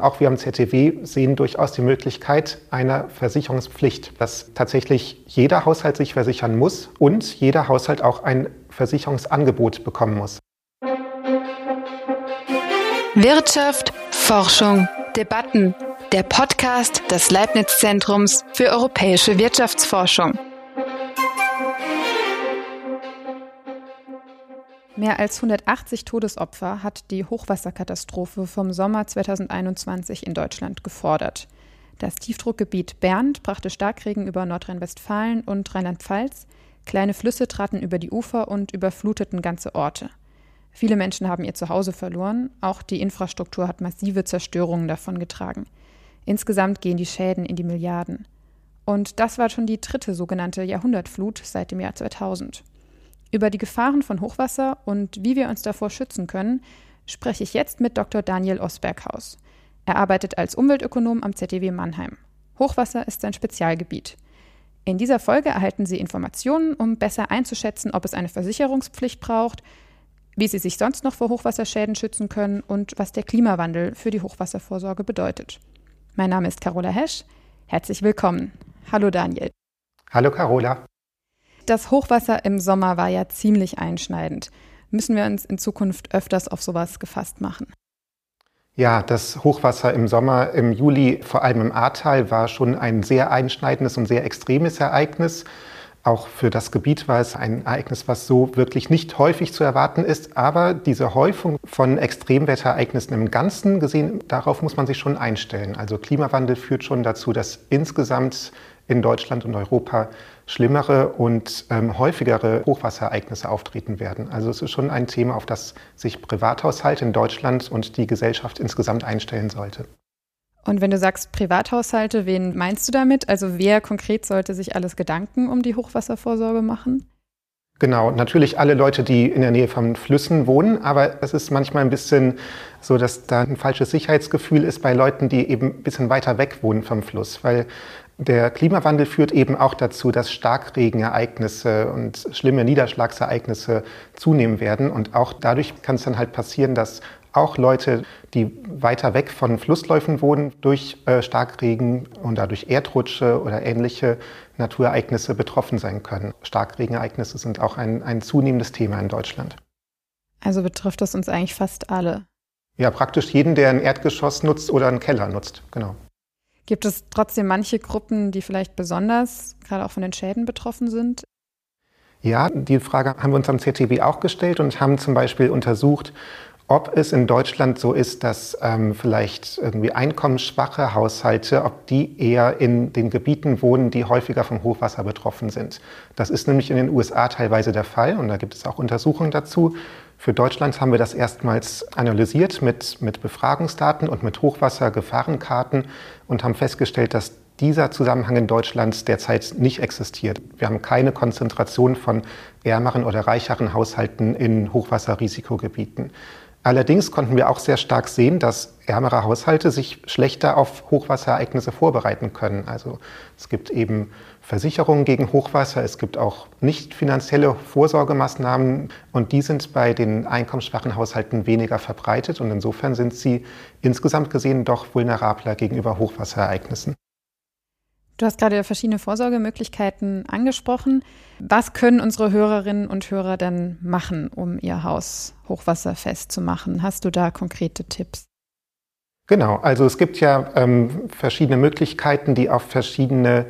Auch wir am ZTW sehen durchaus die Möglichkeit einer Versicherungspflicht, dass tatsächlich jeder Haushalt sich versichern muss und jeder Haushalt auch ein Versicherungsangebot bekommen muss. Wirtschaft, Forschung, Debatten. Der Podcast des Leibniz-Zentrums für europäische Wirtschaftsforschung. Mehr als 180 Todesopfer hat die Hochwasserkatastrophe vom Sommer 2021 in Deutschland gefordert. Das Tiefdruckgebiet Bernd brachte Starkregen über Nordrhein-Westfalen und Rheinland-Pfalz. Kleine Flüsse traten über die Ufer und überfluteten ganze Orte. Viele Menschen haben ihr Zuhause verloren, auch die Infrastruktur hat massive Zerstörungen davongetragen. Insgesamt gehen die Schäden in die Milliarden. Und das war schon die dritte sogenannte Jahrhundertflut seit dem Jahr 2000. Über die Gefahren von Hochwasser und wie wir uns davor schützen können, spreche ich jetzt mit Dr. Daniel Osberghaus. Er arbeitet als Umweltökonom am ZDW Mannheim. Hochwasser ist sein Spezialgebiet. In dieser Folge erhalten Sie Informationen, um besser einzuschätzen, ob es eine Versicherungspflicht braucht, wie Sie sich sonst noch vor Hochwasserschäden schützen können und was der Klimawandel für die Hochwasservorsorge bedeutet. Mein Name ist Carola Hesch. Herzlich willkommen. Hallo Daniel. Hallo Carola. Das Hochwasser im Sommer war ja ziemlich einschneidend. Müssen wir uns in Zukunft öfters auf sowas gefasst machen? Ja, das Hochwasser im Sommer, im Juli, vor allem im Ahrtal, war schon ein sehr einschneidendes und sehr extremes Ereignis. Auch für das Gebiet war es ein Ereignis, was so wirklich nicht häufig zu erwarten ist. Aber diese Häufung von Extremwetterereignissen im Ganzen gesehen, darauf muss man sich schon einstellen. Also Klimawandel führt schon dazu, dass insgesamt in Deutschland und Europa schlimmere und ähm, häufigere Hochwasserereignisse auftreten werden. Also es ist schon ein Thema, auf das sich Privathaushalte in Deutschland und die Gesellschaft insgesamt einstellen sollte. Und wenn du sagst Privathaushalte, wen meinst du damit? Also wer konkret sollte sich alles Gedanken um die Hochwasservorsorge machen? Genau, natürlich alle Leute, die in der Nähe von Flüssen wohnen, aber es ist manchmal ein bisschen so, dass da ein falsches Sicherheitsgefühl ist bei Leuten, die eben ein bisschen weiter weg wohnen vom Fluss, weil der Klimawandel führt eben auch dazu, dass Starkregenereignisse und schlimme Niederschlagsereignisse zunehmen werden. Und auch dadurch kann es dann halt passieren, dass auch Leute, die weiter weg von Flussläufen wohnen, durch äh, Starkregen und dadurch Erdrutsche oder ähnliche Naturereignisse betroffen sein können. Starkregenereignisse sind auch ein, ein zunehmendes Thema in Deutschland. Also betrifft das uns eigentlich fast alle. Ja, praktisch jeden, der ein Erdgeschoss nutzt oder einen Keller nutzt, genau. Gibt es trotzdem manche Gruppen, die vielleicht besonders gerade auch von den Schäden betroffen sind? Ja, die Frage haben wir uns am CTW auch gestellt und haben zum Beispiel untersucht, ob es in Deutschland so ist, dass ähm, vielleicht irgendwie einkommensschwache Haushalte, ob die eher in den Gebieten wohnen, die häufiger vom Hochwasser betroffen sind. Das ist nämlich in den USA teilweise der Fall und da gibt es auch Untersuchungen dazu. Für Deutschland haben wir das erstmals analysiert mit, mit Befragungsdaten und mit Hochwassergefahrenkarten und haben festgestellt, dass dieser Zusammenhang in Deutschland derzeit nicht existiert. Wir haben keine Konzentration von ärmeren oder reicheren Haushalten in Hochwasserrisikogebieten. Allerdings konnten wir auch sehr stark sehen, dass ärmere Haushalte sich schlechter auf Hochwasserereignisse vorbereiten können. Also es gibt eben Versicherungen gegen Hochwasser, es gibt auch nicht finanzielle Vorsorgemaßnahmen und die sind bei den einkommensschwachen Haushalten weniger verbreitet und insofern sind sie insgesamt gesehen doch vulnerabler gegenüber Hochwasserereignissen. Du hast gerade verschiedene Vorsorgemöglichkeiten angesprochen. Was können unsere Hörerinnen und Hörer denn machen, um ihr Haus hochwasserfest zu machen? Hast du da konkrete Tipps? Genau, also es gibt ja ähm, verschiedene Möglichkeiten, die auf verschiedene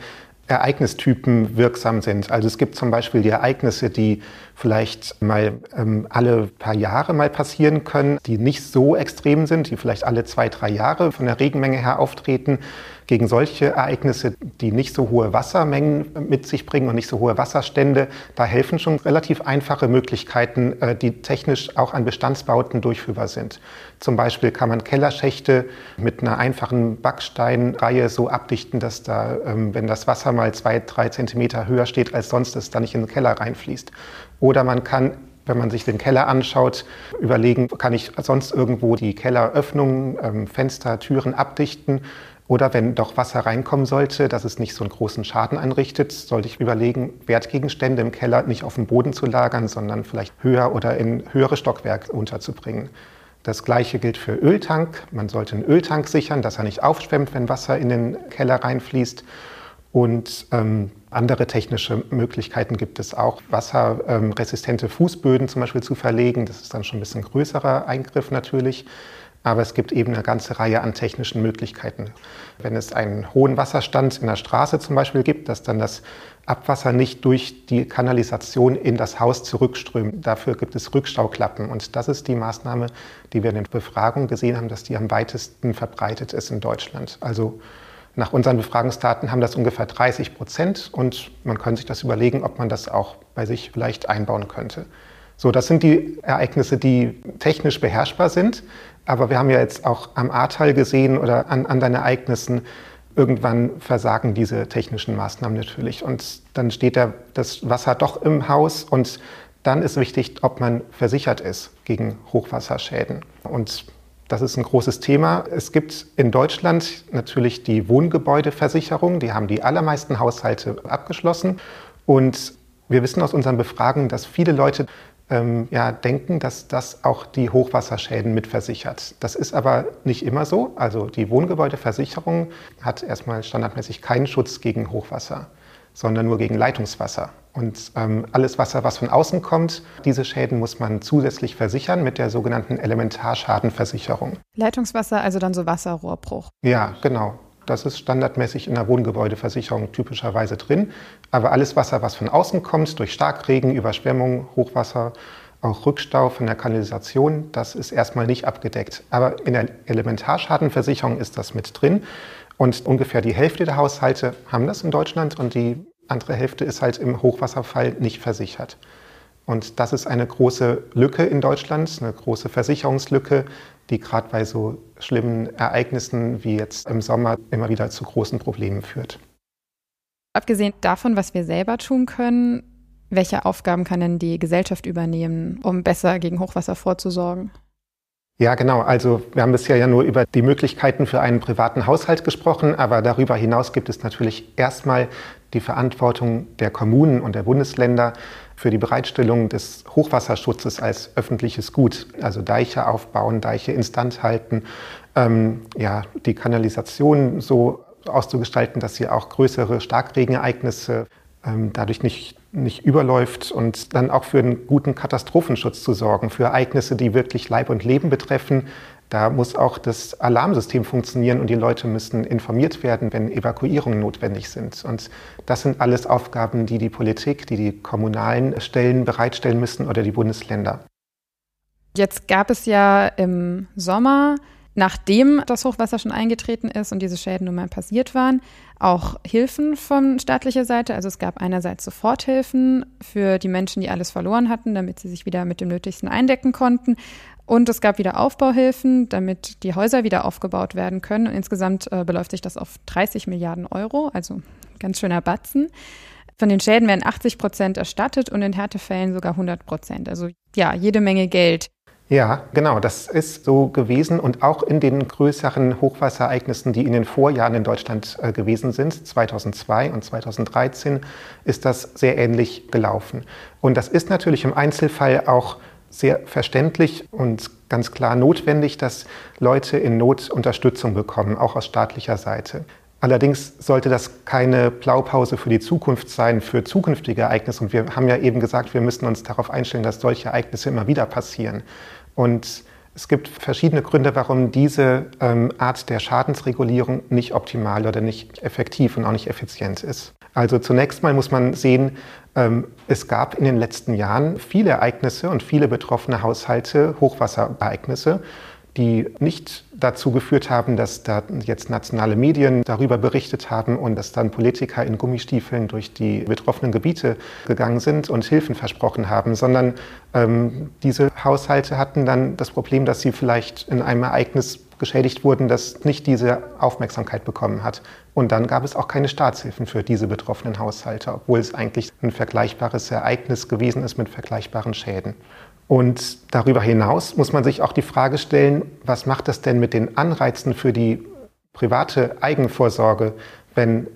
Ereignistypen wirksam sind. Also es gibt zum Beispiel die Ereignisse, die vielleicht mal ähm, alle paar Jahre mal passieren können, die nicht so extrem sind, die vielleicht alle zwei, drei Jahre von der Regenmenge her auftreten gegen solche Ereignisse, die nicht so hohe Wassermengen mit sich bringen und nicht so hohe Wasserstände, da helfen schon relativ einfache Möglichkeiten, äh, die technisch auch an Bestandsbauten durchführbar sind. Zum Beispiel kann man Kellerschächte mit einer einfachen Backsteinreihe so abdichten, dass da, ähm, wenn das Wasser mal zwei, drei Zentimeter höher steht als sonst, es da nicht in den Keller reinfließt. Oder man kann wenn man sich den Keller anschaut, überlegen, kann ich sonst irgendwo die Kelleröffnungen, ähm, Fenster, Türen abdichten oder wenn doch Wasser reinkommen sollte, dass es nicht so einen großen Schaden anrichtet, sollte ich überlegen, Wertgegenstände im Keller nicht auf dem Boden zu lagern, sondern vielleicht höher oder in höhere Stockwerke unterzubringen. Das gleiche gilt für Öltank. Man sollte einen Öltank sichern, dass er nicht aufschwemmt, wenn Wasser in den Keller reinfließt. Und ähm, andere technische Möglichkeiten gibt es auch, wasserresistente Fußböden zum Beispiel zu verlegen. Das ist dann schon ein bisschen größerer Eingriff natürlich. Aber es gibt eben eine ganze Reihe an technischen Möglichkeiten. Wenn es einen hohen Wasserstand in der Straße zum Beispiel gibt, dass dann das Abwasser nicht durch die Kanalisation in das Haus zurückströmt. Dafür gibt es Rückstauklappen. Und das ist die Maßnahme, die wir in den Befragungen gesehen haben, dass die am weitesten verbreitet ist in Deutschland. Also nach unseren Befragungsdaten haben das ungefähr 30 Prozent und man könnte sich das überlegen, ob man das auch bei sich vielleicht einbauen könnte. So, das sind die Ereignisse, die technisch beherrschbar sind. Aber wir haben ja jetzt auch am Ahrtal gesehen oder an anderen Ereignissen, irgendwann versagen diese technischen Maßnahmen natürlich. Und dann steht der, das Wasser doch im Haus und dann ist wichtig, ob man versichert ist gegen Hochwasserschäden. Und das ist ein großes Thema. Es gibt in Deutschland natürlich die Wohngebäudeversicherung. Die haben die allermeisten Haushalte abgeschlossen. Und wir wissen aus unseren Befragungen, dass viele Leute ähm, ja, denken, dass das auch die Hochwasserschäden mitversichert. Das ist aber nicht immer so. Also die Wohngebäudeversicherung hat erstmal standardmäßig keinen Schutz gegen Hochwasser, sondern nur gegen Leitungswasser. Und ähm, alles Wasser, was von außen kommt, diese Schäden muss man zusätzlich versichern mit der sogenannten Elementarschadenversicherung. Leitungswasser, also dann so Wasserrohrbruch. Ja, genau. Das ist standardmäßig in der Wohngebäudeversicherung typischerweise drin. Aber alles Wasser, was von außen kommt, durch Starkregen, Überschwemmung, Hochwasser, auch Rückstau von der Kanalisation, das ist erstmal nicht abgedeckt. Aber in der Elementarschadenversicherung ist das mit drin. Und ungefähr die Hälfte der Haushalte haben das in Deutschland und die andere Hälfte ist halt im Hochwasserfall nicht versichert. Und das ist eine große Lücke in Deutschland, eine große Versicherungslücke, die gerade bei so schlimmen Ereignissen wie jetzt im Sommer immer wieder zu großen Problemen führt. Abgesehen davon, was wir selber tun können, welche Aufgaben kann denn die Gesellschaft übernehmen, um besser gegen Hochwasser vorzusorgen? Ja, genau. Also wir haben bisher ja nur über die Möglichkeiten für einen privaten Haushalt gesprochen, aber darüber hinaus gibt es natürlich erstmal die Verantwortung der Kommunen und der Bundesländer für die Bereitstellung des Hochwasserschutzes als öffentliches Gut, also Deiche aufbauen, Deiche instand halten, ähm, ja, die Kanalisation so auszugestalten, dass sie auch größere Starkregenereignisse ähm, dadurch nicht, nicht überläuft und dann auch für einen guten Katastrophenschutz zu sorgen, für Ereignisse, die wirklich Leib und Leben betreffen. Da muss auch das Alarmsystem funktionieren und die Leute müssen informiert werden, wenn Evakuierungen notwendig sind. Und das sind alles Aufgaben, die die Politik, die die kommunalen Stellen bereitstellen müssen oder die Bundesländer. Jetzt gab es ja im Sommer nachdem das Hochwasser schon eingetreten ist und diese Schäden nun mal passiert waren, auch Hilfen von staatlicher Seite. Also es gab einerseits Soforthilfen für die Menschen, die alles verloren hatten, damit sie sich wieder mit dem Nötigsten eindecken konnten. Und es gab wieder Aufbauhilfen, damit die Häuser wieder aufgebaut werden können. Und insgesamt äh, beläuft sich das auf 30 Milliarden Euro, also ganz schöner Batzen. Von den Schäden werden 80 Prozent erstattet und in Härtefällen sogar 100 Prozent. Also ja, jede Menge Geld. Ja, genau, das ist so gewesen und auch in den größeren Hochwasserereignissen, die in den Vorjahren in Deutschland äh, gewesen sind, 2002 und 2013, ist das sehr ähnlich gelaufen. Und das ist natürlich im Einzelfall auch sehr verständlich und ganz klar notwendig, dass Leute in Not Unterstützung bekommen, auch aus staatlicher Seite. Allerdings sollte das keine Blaupause für die Zukunft sein, für zukünftige Ereignisse. Und wir haben ja eben gesagt, wir müssen uns darauf einstellen, dass solche Ereignisse immer wieder passieren. Und es gibt verschiedene Gründe, warum diese ähm, Art der Schadensregulierung nicht optimal oder nicht effektiv und auch nicht effizient ist. Also zunächst mal muss man sehen, ähm, es gab in den letzten Jahren viele Ereignisse und viele betroffene Haushalte, Hochwasserereignisse die nicht dazu geführt haben, dass da jetzt nationale Medien darüber berichtet haben und dass dann Politiker in Gummistiefeln durch die betroffenen Gebiete gegangen sind und Hilfen versprochen haben, sondern ähm, diese Haushalte hatten dann das Problem, dass sie vielleicht in einem Ereignis geschädigt wurden, das nicht diese Aufmerksamkeit bekommen hat. Und dann gab es auch keine Staatshilfen für diese betroffenen Haushalte, obwohl es eigentlich ein vergleichbares Ereignis gewesen ist mit vergleichbaren Schäden. Und darüber hinaus muss man sich auch die Frage stellen, was macht das denn mit den Anreizen für die private Eigenvorsorge, wenn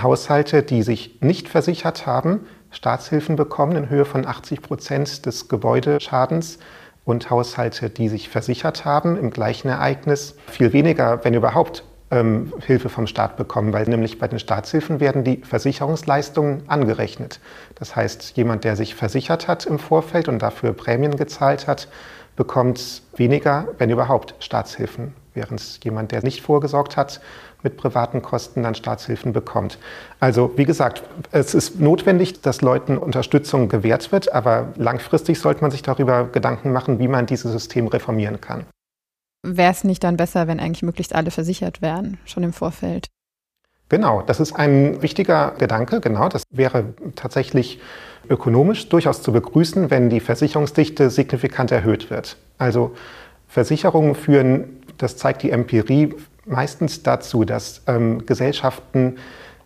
Haushalte, die sich nicht versichert haben, Staatshilfen bekommen in Höhe von 80 Prozent des Gebäudeschadens, und Haushalte, die sich versichert haben im gleichen Ereignis. Viel weniger, wenn überhaupt, ähm, Hilfe vom Staat bekommen, weil nämlich bei den Staatshilfen werden die Versicherungsleistungen angerechnet. Das heißt, jemand, der sich versichert hat im Vorfeld und dafür Prämien gezahlt hat, bekommt weniger, wenn überhaupt, Staatshilfen, während jemand, der nicht vorgesorgt hat, mit privaten Kosten dann Staatshilfen bekommt. Also wie gesagt, es ist notwendig, dass Leuten Unterstützung gewährt wird, aber langfristig sollte man sich darüber Gedanken machen, wie man dieses System reformieren kann. Wäre es nicht dann besser, wenn eigentlich möglichst alle versichert wären, schon im Vorfeld? Genau, das ist ein wichtiger Gedanke. Genau, das wäre tatsächlich ökonomisch durchaus zu begrüßen, wenn die Versicherungsdichte signifikant erhöht wird. Also Versicherungen führen, das zeigt die Empirie, meistens dazu, dass ähm, Gesellschaften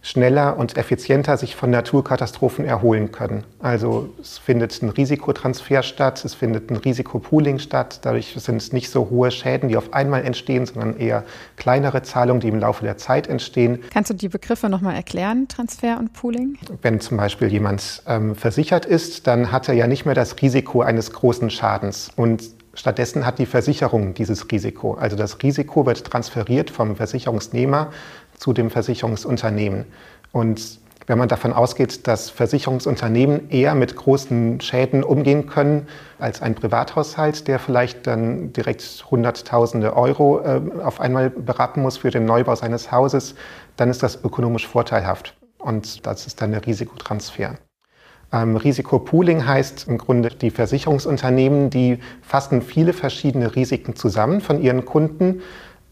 schneller und effizienter sich von Naturkatastrophen erholen können. Also es findet ein Risikotransfer statt, es findet ein Risikopooling statt. Dadurch sind es nicht so hohe Schäden, die auf einmal entstehen, sondern eher kleinere Zahlungen, die im Laufe der Zeit entstehen. Kannst du die Begriffe nochmal erklären, Transfer und Pooling? Wenn zum Beispiel jemand ähm, versichert ist, dann hat er ja nicht mehr das Risiko eines großen Schadens. Und Stattdessen hat die Versicherung dieses Risiko. Also das Risiko wird transferiert vom Versicherungsnehmer zu dem Versicherungsunternehmen. Und wenn man davon ausgeht, dass Versicherungsunternehmen eher mit großen Schäden umgehen können als ein Privathaushalt, der vielleicht dann direkt Hunderttausende Euro äh, auf einmal beraten muss für den Neubau seines Hauses, dann ist das ökonomisch vorteilhaft. Und das ist dann der Risikotransfer. Ähm, Risikopooling heißt im Grunde, die Versicherungsunternehmen, die fassen viele verschiedene Risiken zusammen von ihren Kunden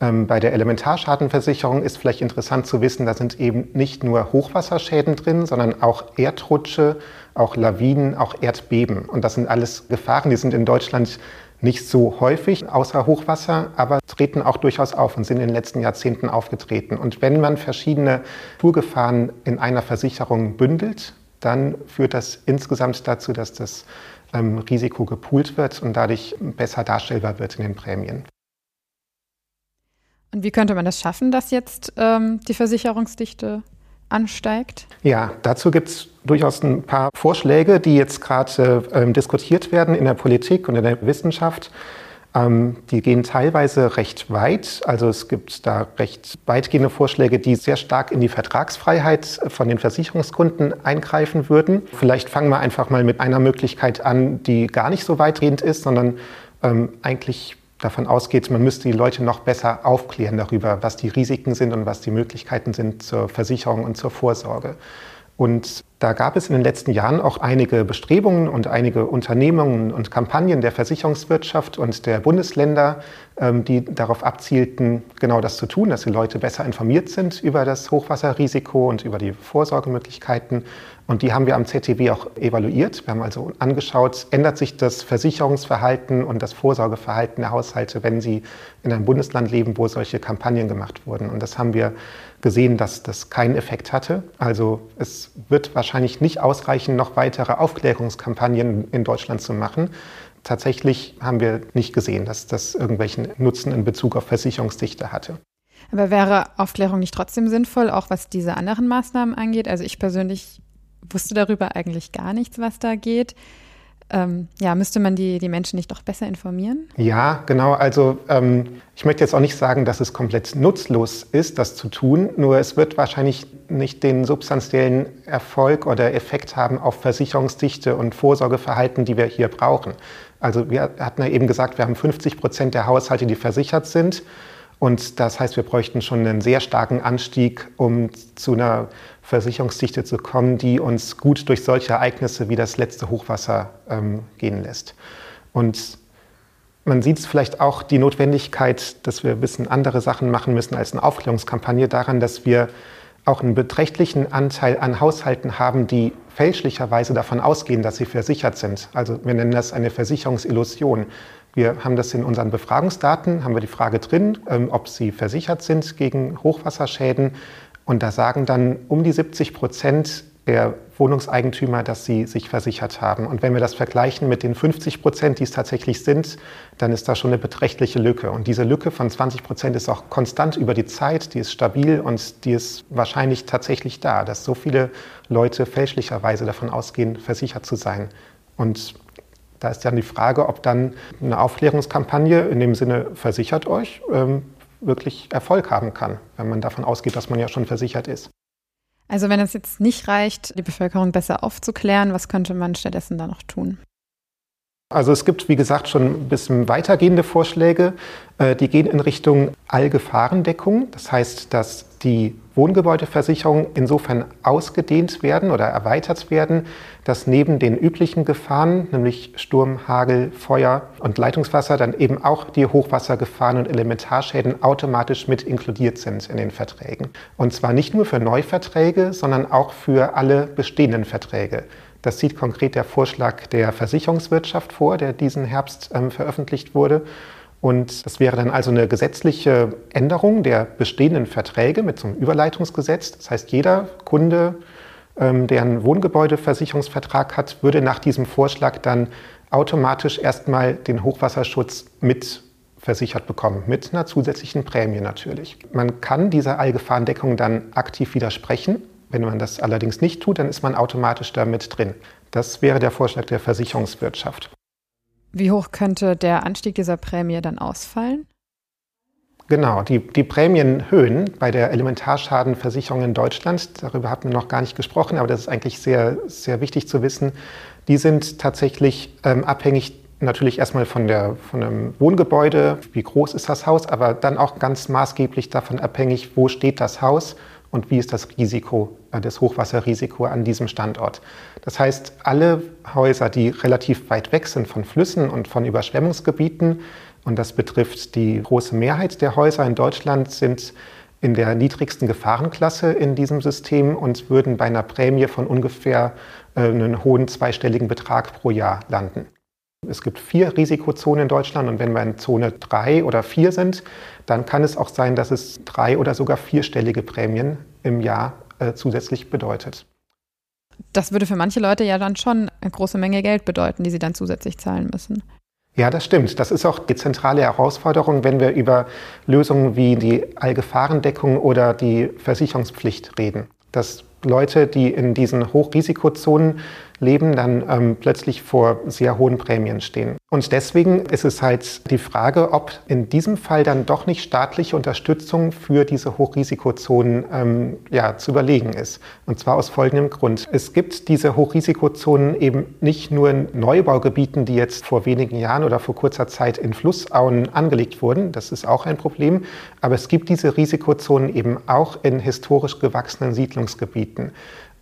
bei der Elementarschadenversicherung ist vielleicht interessant zu wissen, da sind eben nicht nur Hochwasserschäden drin, sondern auch Erdrutsche, auch Lawinen, auch Erdbeben. Und das sind alles Gefahren, die sind in Deutschland nicht so häufig, außer Hochwasser, aber treten auch durchaus auf und sind in den letzten Jahrzehnten aufgetreten. Und wenn man verschiedene Naturgefahren in einer Versicherung bündelt, dann führt das insgesamt dazu, dass das ähm, Risiko gepoolt wird und dadurch besser darstellbar wird in den Prämien. Und wie könnte man das schaffen, dass jetzt ähm, die Versicherungsdichte ansteigt? Ja, dazu gibt es durchaus ein paar Vorschläge, die jetzt gerade äh, diskutiert werden in der Politik und in der Wissenschaft. Ähm, die gehen teilweise recht weit. Also es gibt da recht weitgehende Vorschläge, die sehr stark in die Vertragsfreiheit von den Versicherungskunden eingreifen würden. Vielleicht fangen wir einfach mal mit einer Möglichkeit an, die gar nicht so weitgehend ist, sondern ähm, eigentlich davon ausgeht, man müsste die Leute noch besser aufklären darüber, was die Risiken sind und was die Möglichkeiten sind zur Versicherung und zur Vorsorge. Und da gab es in den letzten Jahren auch einige Bestrebungen und einige Unternehmungen und Kampagnen der Versicherungswirtschaft und der Bundesländer, die darauf abzielten, genau das zu tun, dass die Leute besser informiert sind über das Hochwasserrisiko und über die Vorsorgemöglichkeiten. Und die haben wir am ZTW auch evaluiert. Wir haben also angeschaut, ändert sich das Versicherungsverhalten und das Vorsorgeverhalten der Haushalte, wenn sie in einem Bundesland leben, wo solche Kampagnen gemacht wurden. Und das haben wir gesehen, dass das keinen Effekt hatte. Also es wird wahrscheinlich nicht ausreichen, noch weitere Aufklärungskampagnen in Deutschland zu machen. Tatsächlich haben wir nicht gesehen, dass das irgendwelchen Nutzen in Bezug auf Versicherungsdichte hatte. Aber wäre Aufklärung nicht trotzdem sinnvoll, auch was diese anderen Maßnahmen angeht? Also ich persönlich wusste darüber eigentlich gar nichts, was da geht. Ähm, ja, müsste man die, die Menschen nicht doch besser informieren? Ja, genau. Also ähm, ich möchte jetzt auch nicht sagen, dass es komplett nutzlos ist, das zu tun. Nur es wird wahrscheinlich nicht den substanziellen Erfolg oder Effekt haben auf Versicherungsdichte und Vorsorgeverhalten, die wir hier brauchen. Also wir hatten ja eben gesagt, wir haben 50 Prozent der Haushalte, die versichert sind. Und das heißt, wir bräuchten schon einen sehr starken Anstieg, um zu einer Versicherungsdichte zu kommen, die uns gut durch solche Ereignisse wie das letzte Hochwasser ähm, gehen lässt. Und man sieht vielleicht auch die Notwendigkeit, dass wir ein bisschen andere Sachen machen müssen als eine Aufklärungskampagne daran, dass wir auch einen beträchtlichen Anteil an Haushalten haben, die fälschlicherweise davon ausgehen, dass sie versichert sind. Also wir nennen das eine Versicherungsillusion. Wir haben das in unseren Befragungsdaten, haben wir die Frage drin, ähm, ob sie versichert sind gegen Hochwasserschäden. Und da sagen dann um die 70 Prozent der Wohnungseigentümer, dass sie sich versichert haben. Und wenn wir das vergleichen mit den 50 Prozent, die es tatsächlich sind, dann ist da schon eine beträchtliche Lücke. Und diese Lücke von 20 Prozent ist auch konstant über die Zeit, die ist stabil und die ist wahrscheinlich tatsächlich da, dass so viele Leute fälschlicherweise davon ausgehen, versichert zu sein. Und Da ist dann die Frage, ob dann eine Aufklärungskampagne in dem Sinne versichert euch ähm, wirklich Erfolg haben kann, wenn man davon ausgeht, dass man ja schon versichert ist. Also wenn es jetzt nicht reicht, die Bevölkerung besser aufzuklären, was könnte man stattdessen da noch tun? Also es gibt, wie gesagt, schon ein bisschen weitergehende Vorschläge. Äh, die gehen in Richtung Allgefahrendeckung. Das heißt, dass die Wohngebäudeversicherungen insofern ausgedehnt werden oder erweitert werden, dass neben den üblichen Gefahren, nämlich Sturm, Hagel, Feuer und Leitungswasser, dann eben auch die Hochwassergefahren und Elementarschäden automatisch mit inkludiert sind in den Verträgen. Und zwar nicht nur für Neuverträge, sondern auch für alle bestehenden Verträge. Das sieht konkret der Vorschlag der Versicherungswirtschaft vor, der diesen Herbst ähm, veröffentlicht wurde. Und das wäre dann also eine gesetzliche Änderung der bestehenden Verträge mit so einem Überleitungsgesetz. Das heißt, jeder Kunde, ähm, der einen Wohngebäudeversicherungsvertrag hat, würde nach diesem Vorschlag dann automatisch erstmal den Hochwasserschutz mit versichert bekommen, mit einer zusätzlichen Prämie natürlich. Man kann dieser Allgefahrendeckung dann aktiv widersprechen wenn man das allerdings nicht tut, dann ist man automatisch damit drin. Das wäre der Vorschlag der Versicherungswirtschaft. Wie hoch könnte der Anstieg dieser Prämie dann ausfallen? Genau, die, die Prämienhöhen bei der Elementarschadenversicherung in Deutschland, darüber hatten wir noch gar nicht gesprochen, aber das ist eigentlich sehr, sehr wichtig zu wissen, die sind tatsächlich ähm, abhängig natürlich erstmal von, der, von dem Wohngebäude, wie groß ist das Haus, aber dann auch ganz maßgeblich davon abhängig, wo steht das Haus und wie ist das Risiko, äh, das Hochwasserrisiko an diesem Standort. Das heißt, alle Häuser, die relativ weit weg sind von Flüssen und von Überschwemmungsgebieten, und das betrifft die große Mehrheit der Häuser in Deutschland, sind in der niedrigsten Gefahrenklasse in diesem System und würden bei einer Prämie von ungefähr äh, einen hohen zweistelligen Betrag pro Jahr landen. Es gibt vier Risikozonen in Deutschland und wenn wir in Zone drei oder vier sind, dann kann es auch sein, dass es drei oder sogar vierstellige Prämien im Jahr äh, zusätzlich bedeutet. Das würde für manche Leute ja dann schon eine große Menge Geld bedeuten, die sie dann zusätzlich zahlen müssen. Ja, das stimmt. Das ist auch die zentrale Herausforderung, wenn wir über Lösungen wie die Allgefahrendeckung oder die Versicherungspflicht reden. Dass Leute, die in diesen Hochrisikozonen leben, dann ähm, plötzlich vor sehr hohen Prämien stehen. Und deswegen ist es halt die Frage, ob in diesem Fall dann doch nicht staatliche Unterstützung für diese Hochrisikozonen ähm, ja, zu überlegen ist. Und zwar aus folgendem Grund. Es gibt diese Hochrisikozonen eben nicht nur in Neubaugebieten, die jetzt vor wenigen Jahren oder vor kurzer Zeit in Flussauen angelegt wurden. Das ist auch ein Problem. Aber es gibt diese Risikozonen eben auch in historisch gewachsenen Siedlungsgebieten.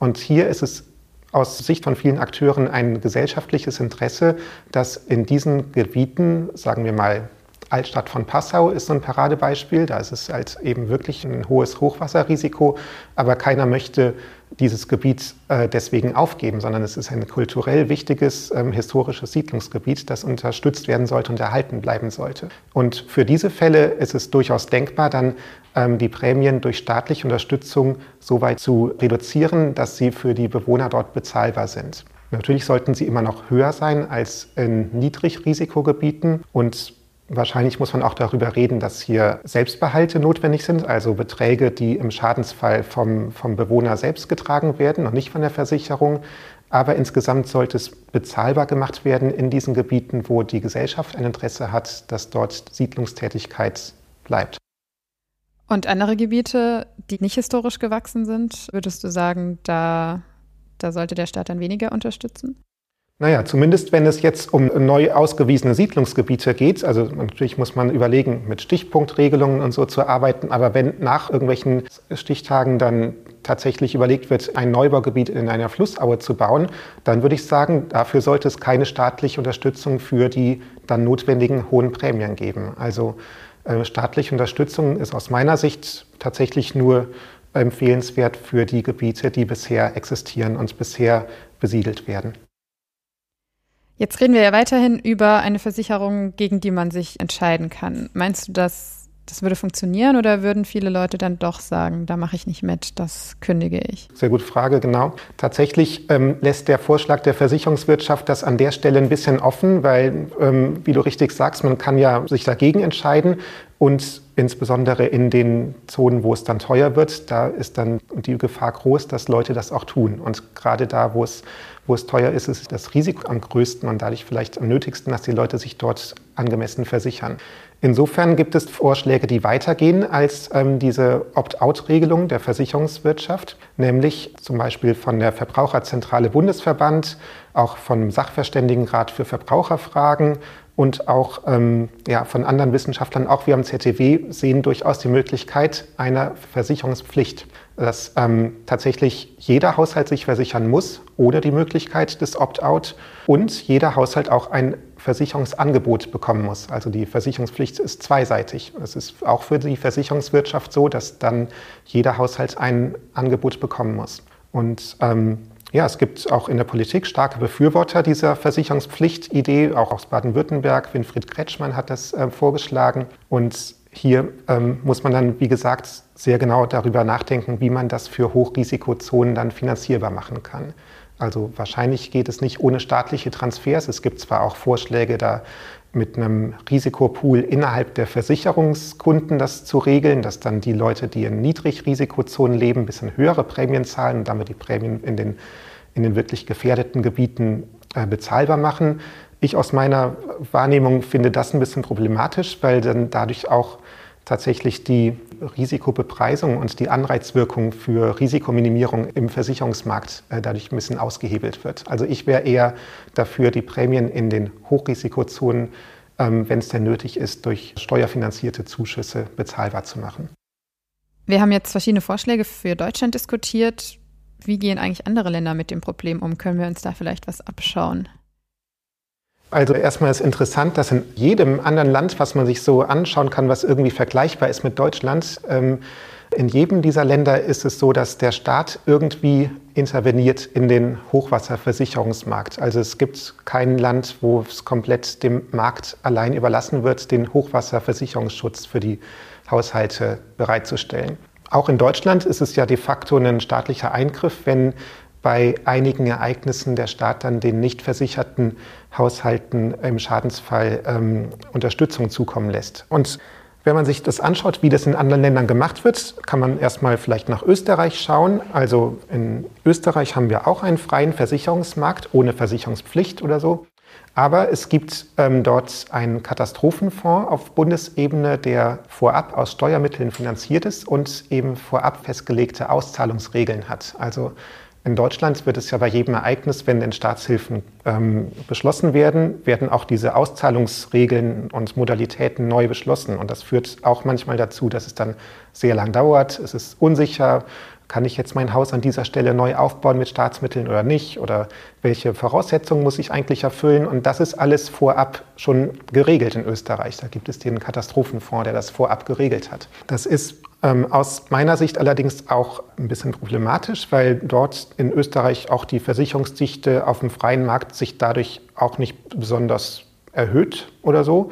Und hier ist es aus Sicht von vielen Akteuren ein gesellschaftliches Interesse, dass in diesen Gebieten, sagen wir mal, Altstadt von Passau ist so ein Paradebeispiel. Da ist es halt eben wirklich ein hohes Hochwasserrisiko, aber keiner möchte dieses Gebiet äh, deswegen aufgeben, sondern es ist ein kulturell wichtiges ähm, historisches Siedlungsgebiet, das unterstützt werden sollte und erhalten bleiben sollte. Und für diese Fälle ist es durchaus denkbar, dann ähm, die Prämien durch staatliche Unterstützung so weit zu reduzieren, dass sie für die Bewohner dort bezahlbar sind. Natürlich sollten sie immer noch höher sein als in Niedrigrisikogebieten und Wahrscheinlich muss man auch darüber reden, dass hier Selbstbehalte notwendig sind, also Beträge, die im Schadensfall vom, vom Bewohner selbst getragen werden und nicht von der Versicherung. Aber insgesamt sollte es bezahlbar gemacht werden in diesen Gebieten, wo die Gesellschaft ein Interesse hat, dass dort Siedlungstätigkeit bleibt. Und andere Gebiete, die nicht historisch gewachsen sind, würdest du sagen, da, da sollte der Staat dann weniger unterstützen? Naja, zumindest wenn es jetzt um neu ausgewiesene Siedlungsgebiete geht, also natürlich muss man überlegen, mit Stichpunktregelungen und so zu arbeiten, aber wenn nach irgendwelchen Stichtagen dann tatsächlich überlegt wird, ein Neubaugebiet in einer Flussaue zu bauen, dann würde ich sagen, dafür sollte es keine staatliche Unterstützung für die dann notwendigen hohen Prämien geben. Also äh, staatliche Unterstützung ist aus meiner Sicht tatsächlich nur empfehlenswert für die Gebiete, die bisher existieren und bisher besiedelt werden. Jetzt reden wir ja weiterhin über eine Versicherung, gegen die man sich entscheiden kann. Meinst du, dass das würde funktionieren oder würden viele Leute dann doch sagen, da mache ich nicht mit, das kündige ich? Sehr gute Frage, genau. Tatsächlich ähm, lässt der Vorschlag der Versicherungswirtschaft das an der Stelle ein bisschen offen, weil, ähm, wie du richtig sagst, man kann ja sich dagegen entscheiden und insbesondere in den Zonen, wo es dann teuer wird, da ist dann die Gefahr groß, dass Leute das auch tun. Und gerade da, wo es, wo es teuer ist, ist das Risiko am größten und dadurch vielleicht am nötigsten, dass die Leute sich dort angemessen versichern. Insofern gibt es Vorschläge, die weitergehen als ähm, diese Opt-out-Regelung der Versicherungswirtschaft, nämlich zum Beispiel von der Verbraucherzentrale Bundesverband, auch vom Sachverständigenrat für Verbraucherfragen und auch ähm, ja, von anderen Wissenschaftlern, auch wir am ZTW, sehen durchaus die Möglichkeit einer Versicherungspflicht, dass ähm, tatsächlich jeder Haushalt sich versichern muss, ohne die Möglichkeit des Opt-out und jeder Haushalt auch ein Versicherungsangebot bekommen muss. Also die Versicherungspflicht ist zweiseitig. Es ist auch für die Versicherungswirtschaft so, dass dann jeder Haushalt ein Angebot bekommen muss. Und ähm, ja, es gibt auch in der Politik starke Befürworter dieser Versicherungspflichtidee, auch aus Baden-Württemberg. Winfried Kretschmann hat das äh, vorgeschlagen. Und hier ähm, muss man dann, wie gesagt, sehr genau darüber nachdenken, wie man das für Hochrisikozonen dann finanzierbar machen kann. Also wahrscheinlich geht es nicht ohne staatliche Transfers. Es gibt zwar auch Vorschläge, da mit einem Risikopool innerhalb der Versicherungskunden das zu regeln, dass dann die Leute, die in Niedrigrisikozonen leben, ein bisschen höhere Prämien zahlen und damit die Prämien in den, in den wirklich gefährdeten Gebieten äh, bezahlbar machen. Ich aus meiner Wahrnehmung finde das ein bisschen problematisch, weil dann dadurch auch tatsächlich die Risikobepreisung und die Anreizwirkung für Risikominimierung im Versicherungsmarkt äh, dadurch ein bisschen ausgehebelt wird. Also ich wäre eher dafür, die Prämien in den Hochrisikozonen, ähm, wenn es denn nötig ist, durch steuerfinanzierte Zuschüsse bezahlbar zu machen. Wir haben jetzt verschiedene Vorschläge für Deutschland diskutiert. Wie gehen eigentlich andere Länder mit dem Problem um? Können wir uns da vielleicht was abschauen? Also erstmal ist interessant, dass in jedem anderen Land, was man sich so anschauen kann, was irgendwie vergleichbar ist mit Deutschland, ähm, in jedem dieser Länder ist es so, dass der Staat irgendwie interveniert in den Hochwasserversicherungsmarkt. Also es gibt kein Land, wo es komplett dem Markt allein überlassen wird, den Hochwasserversicherungsschutz für die Haushalte bereitzustellen. Auch in Deutschland ist es ja de facto ein staatlicher Eingriff, wenn bei einigen Ereignissen der Staat dann den nicht versicherten Haushalten im Schadensfall ähm, Unterstützung zukommen lässt. Und wenn man sich das anschaut, wie das in anderen Ländern gemacht wird, kann man erstmal vielleicht nach Österreich schauen. Also in Österreich haben wir auch einen freien Versicherungsmarkt ohne Versicherungspflicht oder so. Aber es gibt ähm, dort einen Katastrophenfonds auf Bundesebene, der vorab aus Steuermitteln finanziert ist und eben vorab festgelegte Auszahlungsregeln hat. Also in Deutschland wird es ja bei jedem Ereignis, wenn denn Staatshilfen ähm, beschlossen werden, werden auch diese Auszahlungsregeln und Modalitäten neu beschlossen. Und das führt auch manchmal dazu, dass es dann sehr lang dauert. Es ist unsicher, kann ich jetzt mein Haus an dieser Stelle neu aufbauen mit Staatsmitteln oder nicht? Oder welche Voraussetzungen muss ich eigentlich erfüllen? Und das ist alles vorab schon geregelt in Österreich. Da gibt es den Katastrophenfonds, der das vorab geregelt hat. Das ist ähm, aus meiner Sicht allerdings auch ein bisschen problematisch, weil dort in Österreich auch die Versicherungsdichte auf dem freien Markt sich dadurch auch nicht besonders erhöht oder so.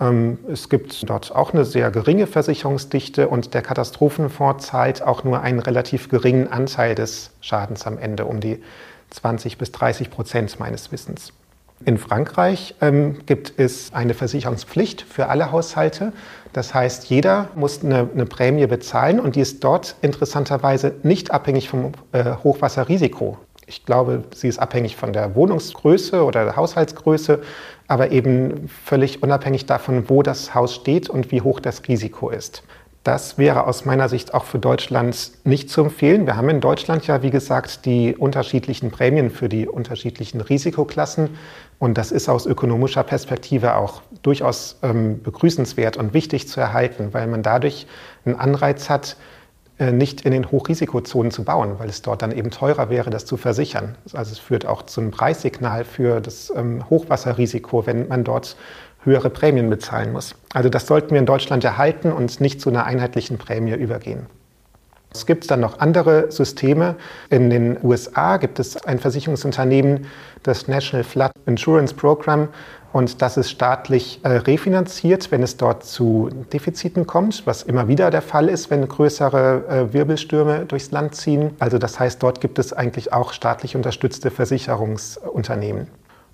Ähm, es gibt dort auch eine sehr geringe Versicherungsdichte und der Katastrophenfonds zahlt auch nur einen relativ geringen Anteil des Schadens am Ende, um die 20 bis 30 Prozent meines Wissens. In Frankreich ähm, gibt es eine Versicherungspflicht für alle Haushalte. Das heißt, jeder muss eine, eine, Prämie bezahlen und die ist dort interessanterweise nicht abhängig vom äh, Hochwasserrisiko. Ich glaube, sie ist abhängig von der Wohnungsgröße oder der Haushaltsgröße, aber eben völlig unabhängig davon, wo das Haus steht und wie hoch das Risiko ist. Das wäre aus meiner Sicht auch für Deutschland nicht zu empfehlen. Wir haben in Deutschland ja, wie gesagt, die unterschiedlichen Prämien für die unterschiedlichen Risikoklassen. Und das ist aus ökonomischer Perspektive auch durchaus ähm, begrüßenswert und wichtig zu erhalten, weil man dadurch einen Anreiz hat, nicht in den Hochrisikozonen zu bauen, weil es dort dann eben teurer wäre, das zu versichern. Also es führt auch zu einem Preissignal für das ähm, Hochwasserrisiko, wenn man dort höhere Prämien bezahlen muss. Also das sollten wir in Deutschland erhalten und nicht zu einer einheitlichen Prämie übergehen. Es gibt dann noch andere Systeme. In den USA gibt es ein Versicherungsunternehmen, das National Flood Insurance Program. Und das ist staatlich äh, refinanziert, wenn es dort zu Defiziten kommt, was immer wieder der Fall ist, wenn größere äh, Wirbelstürme durchs Land ziehen. Also das heißt, dort gibt es eigentlich auch staatlich unterstützte Versicherungsunternehmen.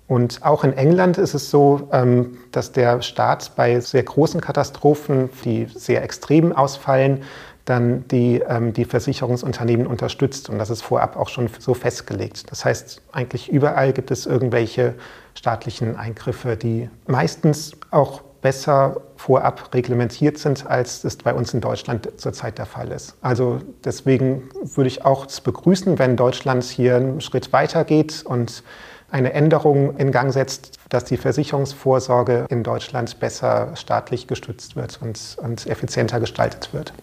Und auch in England ist es so, ähm, dass der Staat bei sehr großen Katastrophen, die sehr extrem ausfallen, dann die, ähm, die Versicherungsunternehmen unterstützt. Und das ist vorab auch schon so festgelegt. Das heißt, eigentlich überall gibt es irgendwelche staatlichen Eingriffe, die meistens auch besser vorab reglementiert sind, als es bei uns in Deutschland zurzeit der Fall ist. Also deswegen würde ich auch begrüßen, wenn Deutschland hier einen Schritt weiter geht und eine Änderung in Gang setzt, dass die Versicherungsvorsorge in Deutschland besser staatlich gestützt wird und, und effizienter gestaltet wird.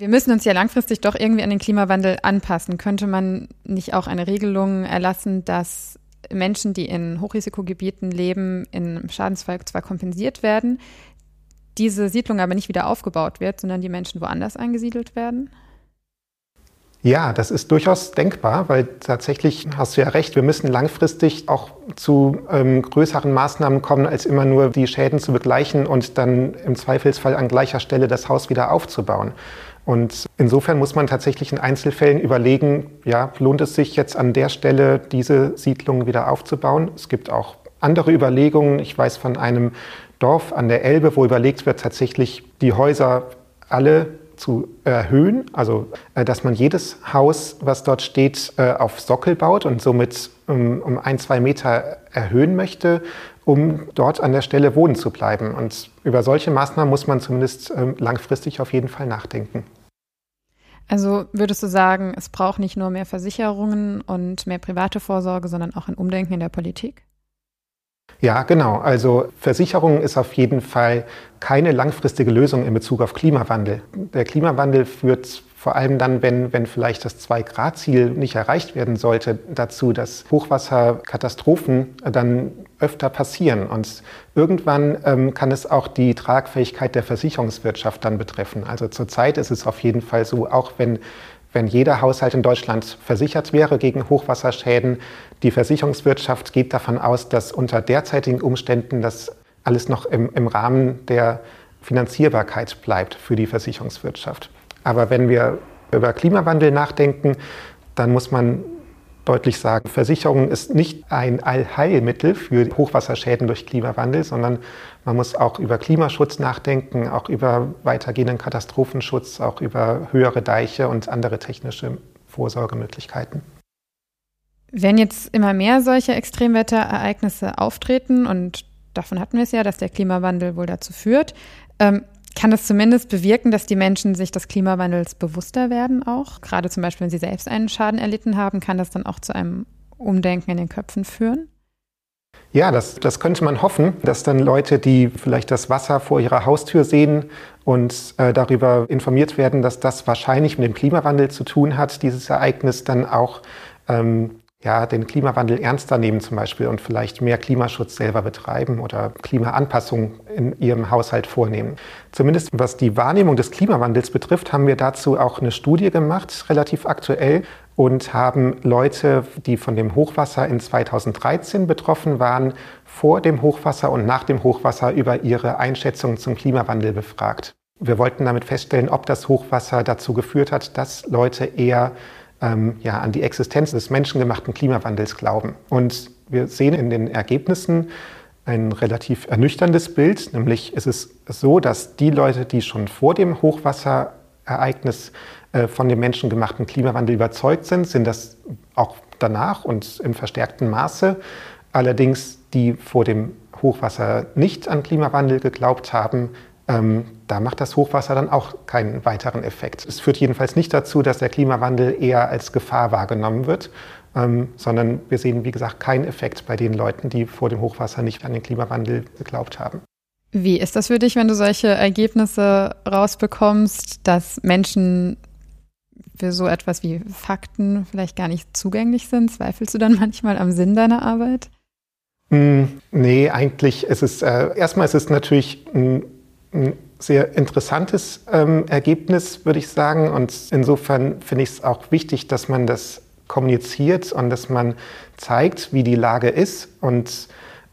Wir müssen uns ja langfristig doch irgendwie an den Klimawandel anpassen. Könnte man nicht auch eine Regelung erlassen, dass Menschen, die in Hochrisikogebieten leben, im Schadensfall zwar kompensiert werden, diese Siedlung aber nicht wieder aufgebaut wird, sondern die Menschen woanders angesiedelt werden? Ja, das ist durchaus denkbar, weil tatsächlich hast du ja recht, wir müssen langfristig auch zu ähm, größeren Maßnahmen kommen, als immer nur die Schäden zu begleichen und dann im Zweifelsfall an gleicher Stelle das Haus wieder aufzubauen. Und insofern muss man tatsächlich in Einzelfällen überlegen, ja, lohnt es sich jetzt an der Stelle diese Siedlung wieder aufzubauen? Es gibt auch andere Überlegungen. Ich weiß von einem Dorf an der Elbe, wo überlegt wird, tatsächlich die Häuser alle zu erhöhen, also äh, dass man jedes Haus, was dort steht, äh, auf Sockel baut und somit um, um ein, zwei Meter erhöhen möchte, um dort an der Stelle wohnen zu bleiben. Und über solche Maßnahmen muss man zumindest ähm, langfristig auf jeden Fall nachdenken. Also würdest du sagen, es braucht nicht nur mehr Versicherungen und mehr private Vorsorge, sondern auch ein Umdenken in der Politik? Ja, genau. Also Versicherung ist auf jeden Fall keine langfristige Lösung in Bezug auf Klimawandel. Der Klimawandel führt vor allem dann, wenn, wenn vielleicht das Zwei-Grad-Ziel nicht erreicht werden sollte, dazu, dass Hochwasserkatastrophen dann öfter passieren. Und irgendwann ähm, kann es auch die Tragfähigkeit der Versicherungswirtschaft dann betreffen. Also zurzeit ist es auf jeden Fall so, auch wenn wenn jeder Haushalt in Deutschland versichert wäre gegen Hochwasserschäden. Die Versicherungswirtschaft geht davon aus, dass unter derzeitigen Umständen das alles noch im, im Rahmen der Finanzierbarkeit bleibt für die Versicherungswirtschaft. Aber wenn wir über Klimawandel nachdenken, dann muss man deutlich sagen, Versicherung ist nicht ein Allheilmittel für Hochwasserschäden durch Klimawandel, sondern man muss auch über Klimaschutz nachdenken, auch über weitergehenden Katastrophenschutz, auch über höhere Deiche und andere technische Vorsorgemöglichkeiten. Wenn jetzt immer mehr solche Extremwetterereignisse auftreten, und davon hatten wir es ja, dass der Klimawandel wohl dazu führt, ähm, kann das zumindest bewirken, dass die Menschen sich des Klimawandels bewusster werden auch? Gerade zum Beispiel, wenn sie selbst einen Schaden erlitten haben, kann das dann auch zu einem Umdenken in den Köpfen führen? Ja, das, das könnte man hoffen, dass dann Leute, die vielleicht das Wasser vor ihrer Haustür sehen und äh, darüber informiert werden, dass das wahrscheinlich mit dem Klimawandel zu tun hat, dieses Ereignis dann auch ähm, ja, den Klimawandel ernster nehmen zum Beispiel und vielleicht mehr Klimaschutz selber betreiben oder Klimaanpassung in ihrem Haushalt vornehmen. Zumindest was die Wahrnehmung des Klimawandels betrifft, haben wir dazu auch eine Studie gemacht, relativ aktuell, und haben Leute, die von dem Hochwasser in 2013 betroffen waren, vor dem Hochwasser und nach dem Hochwasser über ihre Einschätzung zum Klimawandel befragt. Wir wollten damit feststellen, ob das Hochwasser dazu geführt hat, dass Leute eher ähm, ja, an die Existenz des menschengemachten Klimawandels glauben. Und wir sehen in den Ergebnissen ein relativ ernüchterndes Bild, nämlich ist es so, dass die Leute, die schon vor dem Hochwasserereignis äh, von dem menschengemachten Klimawandel überzeugt sind, sind das auch danach und im verstärkten Maße. Allerdings die vor dem Hochwasser nicht an Klimawandel geglaubt haben, ähm, da macht das Hochwasser dann auch keinen weiteren Effekt. Es führt jedenfalls nicht dazu, dass der Klimawandel eher als Gefahr wahrgenommen wird, ähm, sondern wir sehen, wie gesagt, keinen Effekt bei den Leuten, die vor dem Hochwasser nicht an den Klimawandel geglaubt haben. Wie ist das für dich, wenn du solche Ergebnisse rausbekommst, dass Menschen für so etwas wie Fakten vielleicht gar nicht zugänglich sind? Zweifelst du dann manchmal am Sinn deiner Arbeit? Mm, nee, eigentlich ist es, äh, erstmal ist es natürlich ein ein sehr interessantes ähm, Ergebnis, würde ich sagen. Und insofern finde ich es auch wichtig, dass man das kommuniziert und dass man zeigt, wie die Lage ist. Und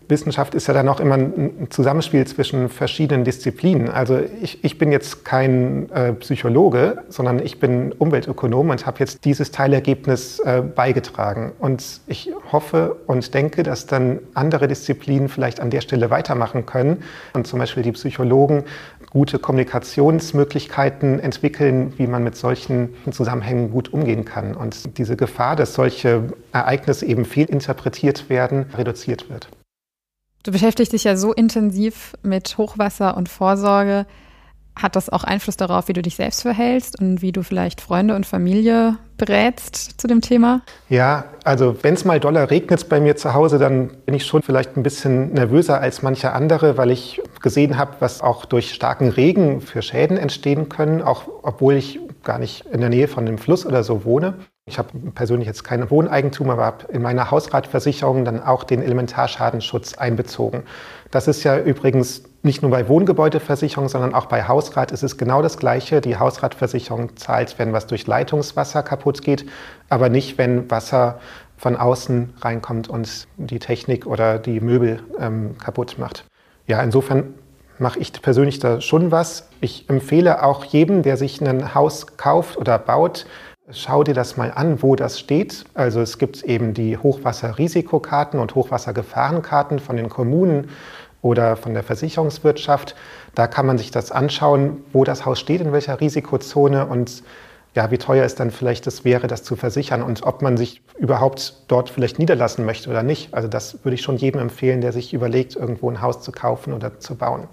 Wissenschaft ist ja dann auch immer ein Zusammenspiel zwischen verschiedenen Disziplinen. Also ich, ich bin jetzt kein äh, Psychologe, sondern ich bin Umweltökonom und habe jetzt dieses Teilergebnis äh, beigetragen. Und ich hoffe und denke, dass dann andere Disziplinen vielleicht an der Stelle weitermachen können und zum Beispiel die Psychologen gute Kommunikationsmöglichkeiten entwickeln, wie man mit solchen Zusammenhängen gut umgehen kann und diese Gefahr, dass solche Ereignisse eben fehlinterpretiert werden, reduziert wird. Du beschäftigst dich ja so intensiv mit Hochwasser und Vorsorge. Hat das auch Einfluss darauf, wie du dich selbst verhältst und wie du vielleicht Freunde und Familie berätst zu dem Thema? Ja, also wenn es mal doller regnet bei mir zu Hause, dann bin ich schon vielleicht ein bisschen nervöser als manche andere, weil ich gesehen habe, was auch durch starken Regen für Schäden entstehen können, auch obwohl ich gar nicht in der Nähe von einem Fluss oder so wohne. Ich habe persönlich jetzt kein Wohneigentum, aber habe in meiner Hausratversicherung dann auch den Elementarschadenschutz einbezogen. Das ist ja übrigens nicht nur bei Wohngebäudeversicherung, sondern auch bei Hausrat ist es genau das Gleiche. Die Hausratversicherung zahlt, wenn was durch Leitungswasser kaputt geht, aber nicht, wenn Wasser von außen reinkommt und die Technik oder die Möbel ähm, kaputt macht. Ja, insofern mache ich persönlich da schon was. Ich empfehle auch jedem, der sich ein Haus kauft oder baut, Schau dir das mal an, wo das steht. Also es gibt eben die Hochwasserrisikokarten und Hochwassergefahrenkarten von den Kommunen oder von der Versicherungswirtschaft. Da kann man sich das anschauen, wo das Haus steht, in welcher Risikozone und ja, wie teuer es dann vielleicht das wäre, das zu versichern und ob man sich überhaupt dort vielleicht niederlassen möchte oder nicht. Also das würde ich schon jedem empfehlen, der sich überlegt, irgendwo ein Haus zu kaufen oder zu bauen.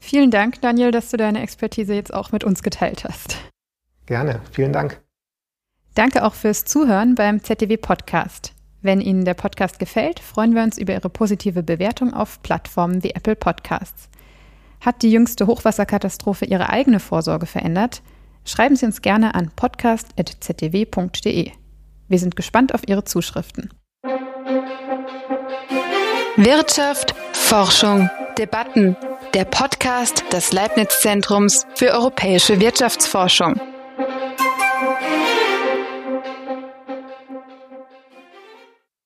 Vielen Dank, Daniel, dass du deine Expertise jetzt auch mit uns geteilt hast. Gerne, vielen Dank. Danke auch fürs Zuhören beim ZDW Podcast. Wenn Ihnen der Podcast gefällt, freuen wir uns über Ihre positive Bewertung auf Plattformen wie Apple Podcasts. Hat die jüngste Hochwasserkatastrophe Ihre eigene Vorsorge verändert? Schreiben Sie uns gerne an podcast.zdw.de. Wir sind gespannt auf Ihre Zuschriften. Wirtschaft, Forschung, Debatten. Der Podcast des Leibniz Zentrums für europäische Wirtschaftsforschung.